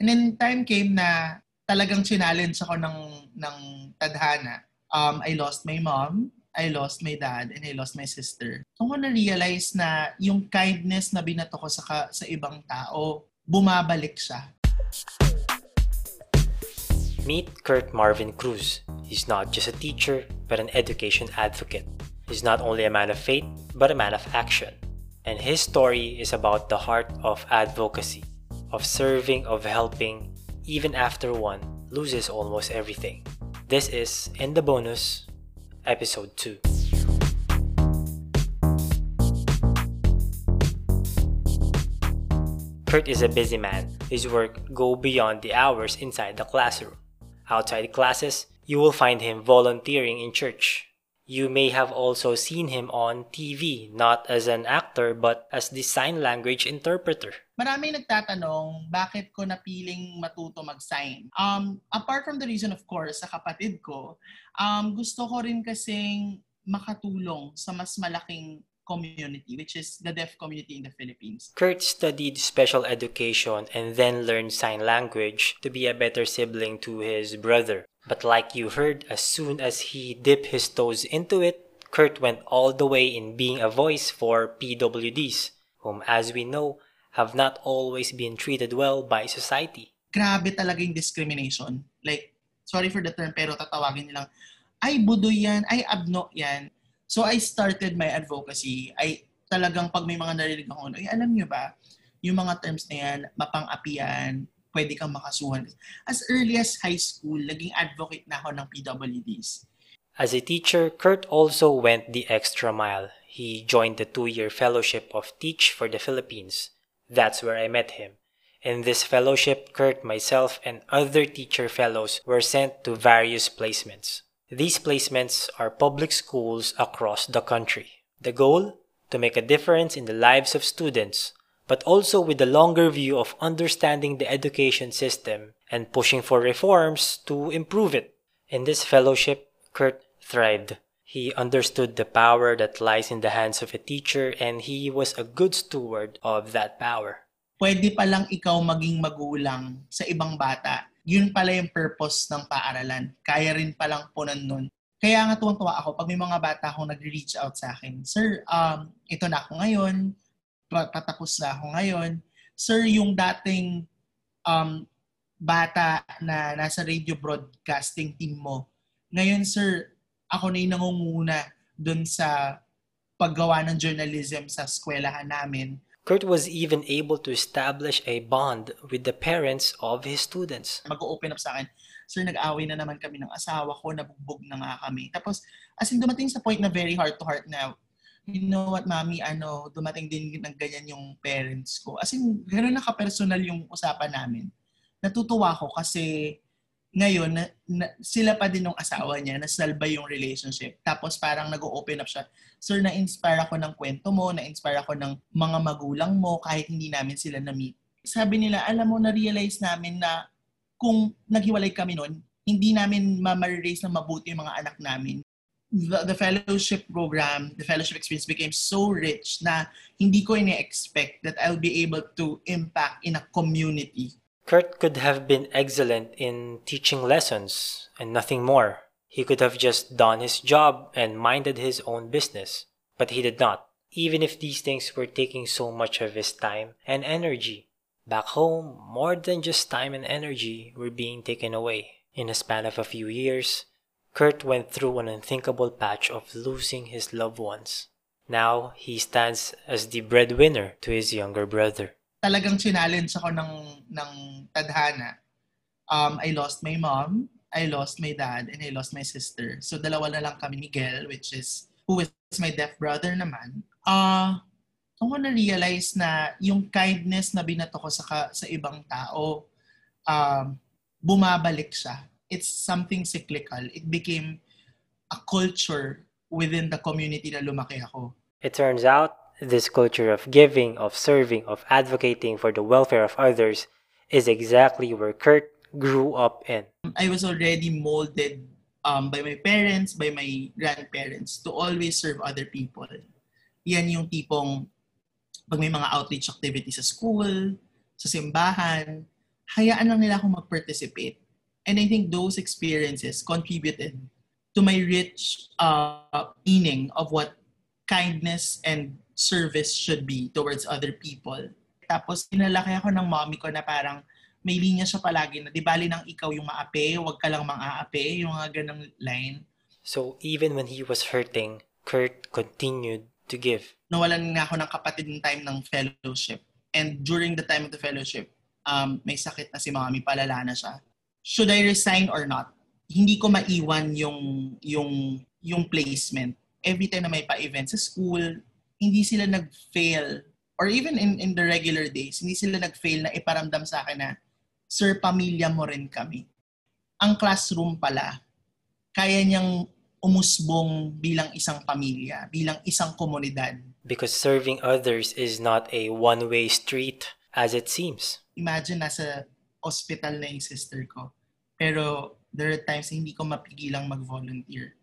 And then time came na talagang challenge ako ng, ng tadhana. Um, I lost my mom, I lost my dad, and I lost my sister. Doon ko na-realize na yung kindness na binato ko sa, sa ibang tao, bumabalik siya. Meet Kurt Marvin Cruz. He's not just a teacher, but an education advocate. He's not only a man of faith, but a man of action. And his story is about the heart of advocacy, of serving, of helping, even after one loses almost everything. This is In the Bonus, Episode 2. Kurt is a busy man. His work go beyond the hours inside the classroom. Outside classes, you will find him volunteering in church, you may have also seen him on TV, not as an actor but as the sign language interpreter. Maraming nagtatanong bakit ko napiling matuto mag-sign. Um, apart from the reason of course sa kapatid ko, um, gusto ko rin kasing makatulong sa mas malaking community, which is the deaf community in the Philippines. Kurt studied special education and then learned sign language to be a better sibling to his brother. But like you heard, as soon as he dipped his toes into it, Kurt went all the way in being a voice for PWDs, whom, as we know, have not always been treated well by society. Grabe talaga yung discrimination. Like, sorry for the term, pero tatawagin nilang, ay, budoy yan, ay, abno yan. So, I started my advocacy. I talagang pag may mga narinig ako, ay, alam nyo ba, yung mga terms na yan, mapang-api yan, pwede kang makasuhan. As early as high school, naging advocate na ako ng PWDs. As a teacher, Kurt also went the extra mile. He joined the two-year fellowship of Teach for the Philippines. That's where I met him. In this fellowship, Kurt, myself, and other teacher fellows were sent to various placements. These placements are public schools across the country. The goal? To make a difference in the lives of students but also with a longer view of understanding the education system and pushing for reforms to improve it. In this fellowship, Kurt thrived. He understood the power that lies in the hands of a teacher and he was a good steward of that power. Pwede palang ikaw maging magulang sa ibang bata. Yun pala yung purpose ng paaralan. Kaya rin palang punan nun. Kaya nga tuwang-tuwa ako pag may mga bata akong nag-reach out sa akin. Sir, um, ito na ako ngayon patapos na ako ngayon. Sir, yung dating um, bata na nasa radio broadcasting team mo, ngayon sir, ako na yung nangunguna dun sa paggawa ng journalism sa eskwelahan namin. Kurt was even able to establish a bond with the parents of his students. Mag-open up sa akin, Sir, nag-away na naman kami ng asawa ko, nabugbog na nga kami. Tapos, as in dumating sa point na very heart to heart na you know what, mami, ano, dumating din ng ganyan yung parents ko. As in, gano'n na ka-personal yung usapan namin. Natutuwa ko kasi ngayon, na, na, sila pa din ng asawa niya, nasalba yung relationship. Tapos parang nag-open up siya. Sir, na-inspire ako ng kwento mo, na-inspire ako ng mga magulang mo kahit hindi namin sila na-meet. Sabi nila, alam mo, na-realize namin na kung naghiwalay kami noon, hindi namin ma-raise na mabuti yung mga anak namin the, the fellowship program, the fellowship experience became so rich na hindi ko ini-expect that I'll be able to impact in a community. Kurt could have been excellent in teaching lessons and nothing more. He could have just done his job and minded his own business. But he did not, even if these things were taking so much of his time and energy. Back home, more than just time and energy were being taken away. In a span of a few years, Kurt went through an unthinkable patch of losing his loved ones. Now, he stands as the breadwinner to his younger brother. Talagang challenge ako ng, ng tadhana. Um, I lost my mom, I lost my dad, and I lost my sister. So, dalawa na lang kami ni Miguel, which is, who is my deaf brother naman. Uh, ako na-realize na yung kindness na binato ko sa, sa ibang tao, um, bumabalik siya it's something cyclical. It became a culture within the community na lumaki ako. It turns out, this culture of giving, of serving, of advocating for the welfare of others is exactly where Kurt grew up in. I was already molded um, by my parents, by my grandparents to always serve other people. Yan yung tipong pag may mga outreach activity sa school, sa simbahan, hayaan lang nila akong mag-participate. And I think those experiences contributed to my rich uh, meaning of what kindness and service should be towards other people. Tapos, pinalaki ako ng mommy ko na parang may linya siya palagi na di bali nang ikaw yung maape, wag ka lang mang-aape, yung mga ganang line. So even when he was hurting, Kurt continued to give. Nawalan nga ako ng kapatid ng time ng fellowship. And during the time of the fellowship, um, may sakit na si mommy, palala na siya. Should I resign or not? Hindi ko maiwan yung, yung, yung placement. Every time na may pa-event sa school, hindi sila nag-fail or even in, in the regular days, hindi sila nag-fail na iparamdam sa akin na Sir, pamilya mo rin kami. Ang classroom pala, kaya niyang umusbong bilang isang pamilya, bilang isang komunidad. Because serving others is not a one-way street as it seems. Imagine nasa hospital na yung sister ko. Pero there are times hindi ko mapigilang mag-volunteer.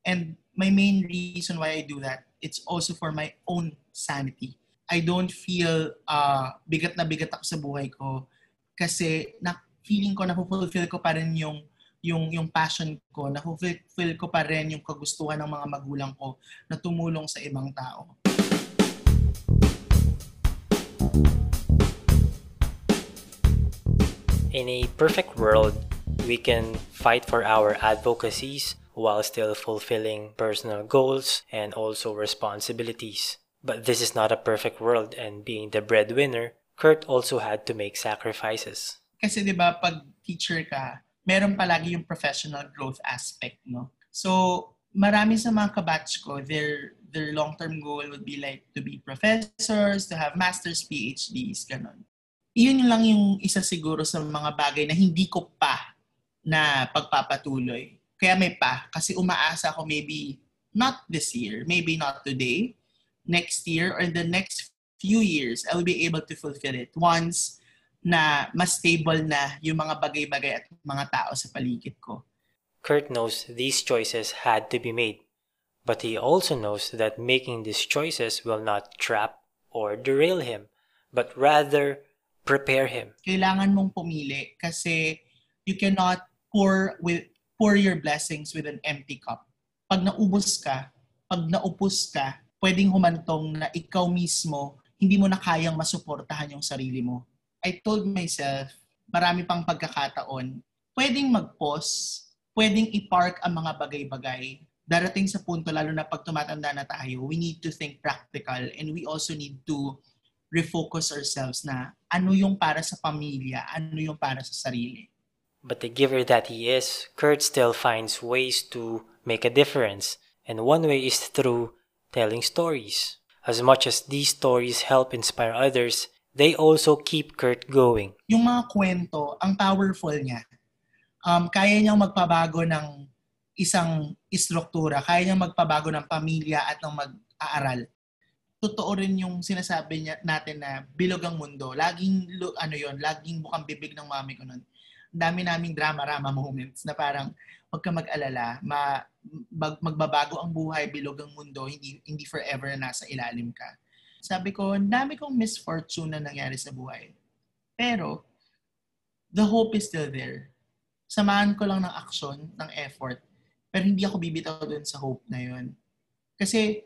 And my main reason why I do that, it's also for my own sanity. I don't feel uh, bigat na bigat ako sa buhay ko kasi na feeling ko na fulfill ko pa rin yung yung yung passion ko, na fulfill ko pa rin yung kagustuhan ng mga magulang ko na tumulong sa ibang tao. In a perfect world, we can fight for our advocacies while still fulfilling personal goals and also responsibilities. But this is not a perfect world, and being the breadwinner Kurt also had to make sacrifices. Kasi 'di ba pag teacher ka, meron palagi yung professional growth aspect, no? So, marami sa mga kabatch ko, their their long-term goal would be like to be professors, to have masters, PhDs, ganun. Iyon lang yung isa siguro sa mga bagay na hindi ko pa na pagpapatuloy. Kaya may pa, kasi umaasa ako maybe not this year, maybe not today, next year, or the next few years, I will be able to fulfill it once na mas stable na yung mga bagay-bagay at mga tao sa paligid ko. Kurt knows these choices had to be made, but he also knows that making these choices will not trap or derail him, but rather prepare him. Kailangan mong pumili kasi you cannot pour with pour your blessings with an empty cup. Pag naubos ka, pag naupos ka, pwedeng humantong na ikaw mismo hindi mo na kayang masuportahan yung sarili mo. I told myself, marami pang pagkakataon, pwedeng mag-pause, pwedeng i-park ang mga bagay-bagay. Darating sa punto, lalo na pag tumatanda na tayo, we need to think practical and we also need to refocus ourselves na ano yung para sa pamilya, ano yung para sa sarili. But the giver that he is, Kurt still finds ways to make a difference. And one way is through telling stories. As much as these stories help inspire others, they also keep Kurt going. Yung mga kwento, ang powerful niya. Um, kaya niyang magpabago ng isang istruktura, kaya niyang magpabago ng pamilya at ng mag-aaral. Totoo rin yung sinasabi niya natin na bilog ang mundo. Laging, ano yon laging bukang bibig ng mami ko nun. Dami naming drama-rama moments na parang, huwag ka mag-alala, ma, mag, magbabago ang buhay, bilog ang mundo, hindi, hindi forever na nasa ilalim ka. Sabi ko, dami kong misfortune na nangyari sa buhay. Pero, the hope is still there. Samahan ko lang ng action, ng effort, pero hindi ako bibitaw dun sa hope na yun. Kasi,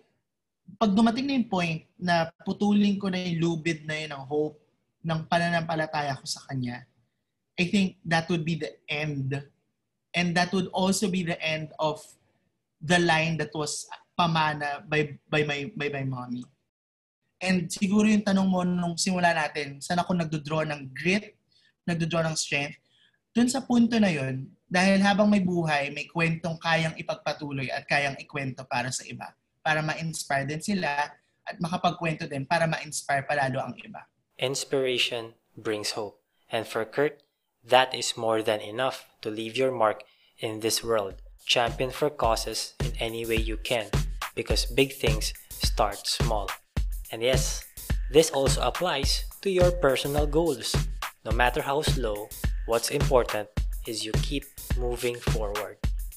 pag dumating na yung point na putulin ko na yung lubid na yun ng hope, ng pananampalataya ko sa Kanya, I think that would be the end And that would also be the end of the line that was pamana by, by, my, by my mommy. And siguro yung tanong mo nung simula natin, saan ako nagdodraw ng grit, nagdodraw ng strength, dun sa punto na yun, dahil habang may buhay, may kwentong kayang ipagpatuloy at kayang ikwento para sa iba. Para ma-inspire din sila at makapagkwento din para ma-inspire palalo ang iba. Inspiration brings hope. And for Kurt, That is more than enough to leave your mark in this world. Champion for causes in any way you can because big things start small. And yes, this also applies to your personal goals. No matter how slow, what's important is you keep moving forward.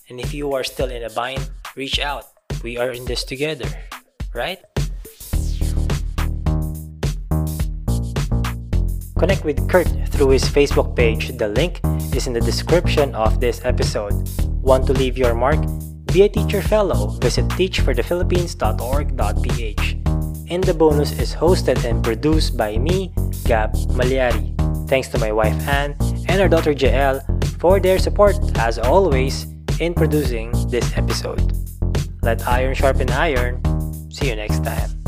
And if you are still in a bind, reach out. We are in this together, right? Connect with Kurt through his Facebook page. The link is in the description of this episode. Want to leave your mark? Be a teacher fellow. Visit teachforthephilippines.org.ph. And the bonus is hosted and produced by me, Gab Maliari. Thanks to my wife Anne and our daughter JL for their support as always in producing this episode. Let iron sharpen iron. See you next time.